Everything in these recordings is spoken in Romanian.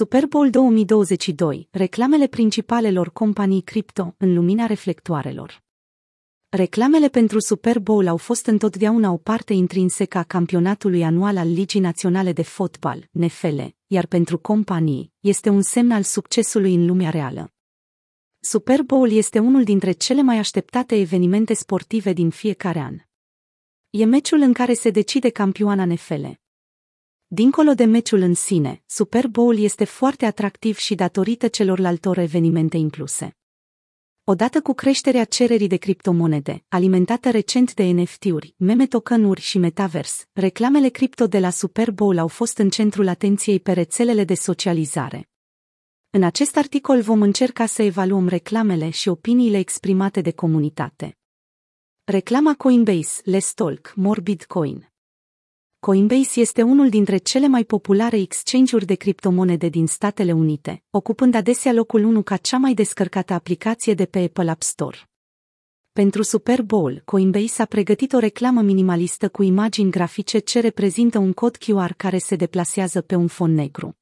Super Bowl 2022, reclamele principalelor companii cripto în lumina reflectoarelor. Reclamele pentru Super Bowl au fost întotdeauna o parte intrinsecă a campionatului anual al Ligii Naționale de Fotbal, NFL, iar pentru companii, este un semn al succesului în lumea reală. Super Bowl este unul dintre cele mai așteptate evenimente sportive din fiecare an. E meciul în care se decide campioana NFL. Dincolo de meciul în sine, Super Bowl este foarte atractiv și datorită celorlaltor evenimente incluse. Odată cu creșterea cererii de criptomonede, alimentată recent de NFT-uri, meme tokenuri și metavers, reclamele cripto de la Super Bowl au fost în centrul atenției pe rețelele de socializare. În acest articol vom încerca să evaluăm reclamele și opiniile exprimate de comunitate. Reclama Coinbase, Let's Talk, More Bitcoin Coinbase este unul dintre cele mai populare exchange-uri de criptomonede din Statele Unite, ocupând adesea locul 1 ca cea mai descărcată aplicație de pe Apple App Store. Pentru Super Bowl, Coinbase a pregătit o reclamă minimalistă cu imagini grafice ce reprezintă un cod QR care se deplasează pe un fond negru.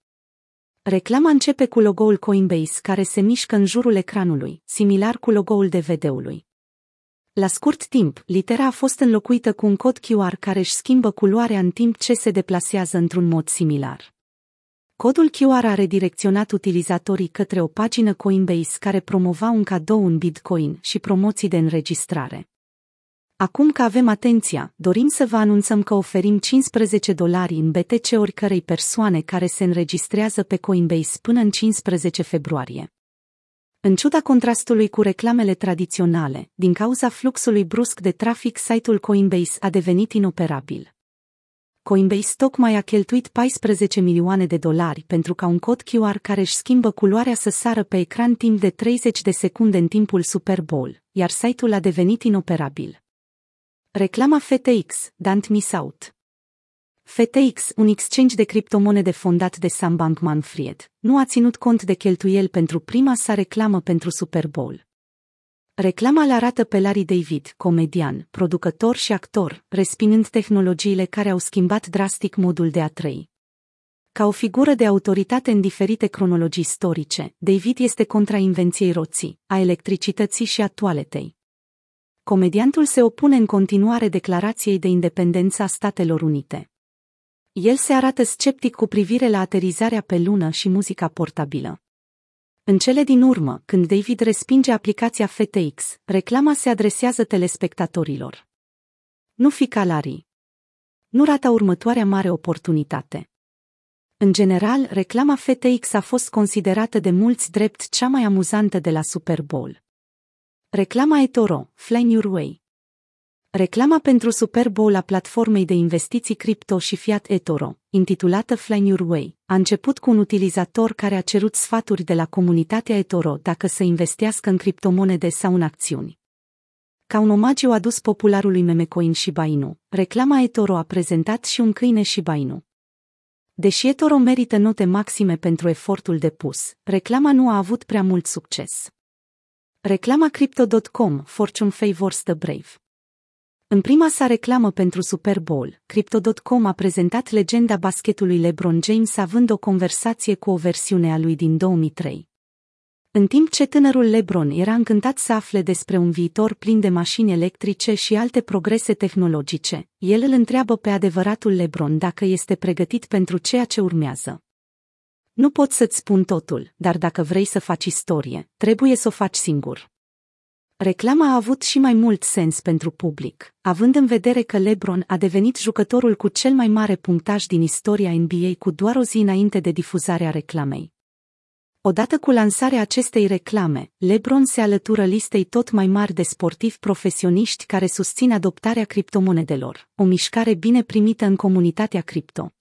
Reclama începe cu logo-ul Coinbase care se mișcă în jurul ecranului, similar cu logo-ul DVD-ului. La scurt timp, litera a fost înlocuită cu un cod QR care își schimbă culoarea în timp ce se deplasează într-un mod similar. Codul QR a redirecționat utilizatorii către o pagină Coinbase care promova un cadou în Bitcoin și promoții de înregistrare. Acum că avem atenția, dorim să vă anunțăm că oferim 15 dolari în BTC oricărei persoane care se înregistrează pe Coinbase până în 15 februarie. În ciuda contrastului cu reclamele tradiționale, din cauza fluxului brusc de trafic, site-ul Coinbase a devenit inoperabil. Coinbase tocmai a cheltuit 14 milioane de dolari pentru ca un cod QR care își schimbă culoarea să sară pe ecran timp de 30 de secunde în timpul Super Bowl, iar site-ul a devenit inoperabil. Reclama FTX, Don't Miss Out FTX, un exchange de criptomonede fondat de Sam Bankman-Fried, nu a ținut cont de cheltuieli pentru prima sa reclamă pentru Super Bowl. Reclama îl arată pe Larry David, comedian, producător și actor, respinând tehnologiile care au schimbat drastic modul de a trăi. Ca o figură de autoritate în diferite cronologii istorice, David este contra invenției roții, a electricității și a toaletei. Comediantul se opune în continuare declarației de independență a Statelor Unite. El se arată sceptic cu privire la aterizarea pe lună și muzica portabilă. În cele din urmă, când David respinge aplicația FTX, reclama se adresează telespectatorilor. Nu fi calari. Nu rata următoarea mare oportunitate. În general, reclama FTX a fost considerată de mulți drept cea mai amuzantă de la Super Bowl. Reclama eToro, Fly Your Way. Reclama pentru Super Bowl a platformei de investiții cripto și fiat eToro, intitulată Fly Your Way, a început cu un utilizator care a cerut sfaturi de la comunitatea eToro dacă să investească în criptomonede sau în acțiuni. Ca un omagiu adus popularului memecoin Shiba Inu, reclama eToro a prezentat și un câine Shiba Inu. Deși eToro merită note maxime pentru efortul depus, reclama nu a avut prea mult succes. Reclama Crypto.com, Fortune Favors the Brave în prima sa reclamă pentru Super Bowl, Crypto.com a prezentat legenda basketului LeBron James având o conversație cu o versiune a lui din 2003. În timp ce tânărul LeBron era încântat să afle despre un viitor plin de mașini electrice și alte progrese tehnologice, el îl întreabă pe adevăratul LeBron dacă este pregătit pentru ceea ce urmează. Nu pot să-ți spun totul, dar dacă vrei să faci istorie, trebuie să o faci singur. Reclama a avut și mai mult sens pentru public, având în vedere că LeBron a devenit jucătorul cu cel mai mare punctaj din istoria NBA cu doar o zi înainte de difuzarea reclamei. Odată cu lansarea acestei reclame, LeBron se alătură listei tot mai mari de sportivi profesioniști care susțin adoptarea criptomonedelor, o mișcare bine primită în comunitatea cripto.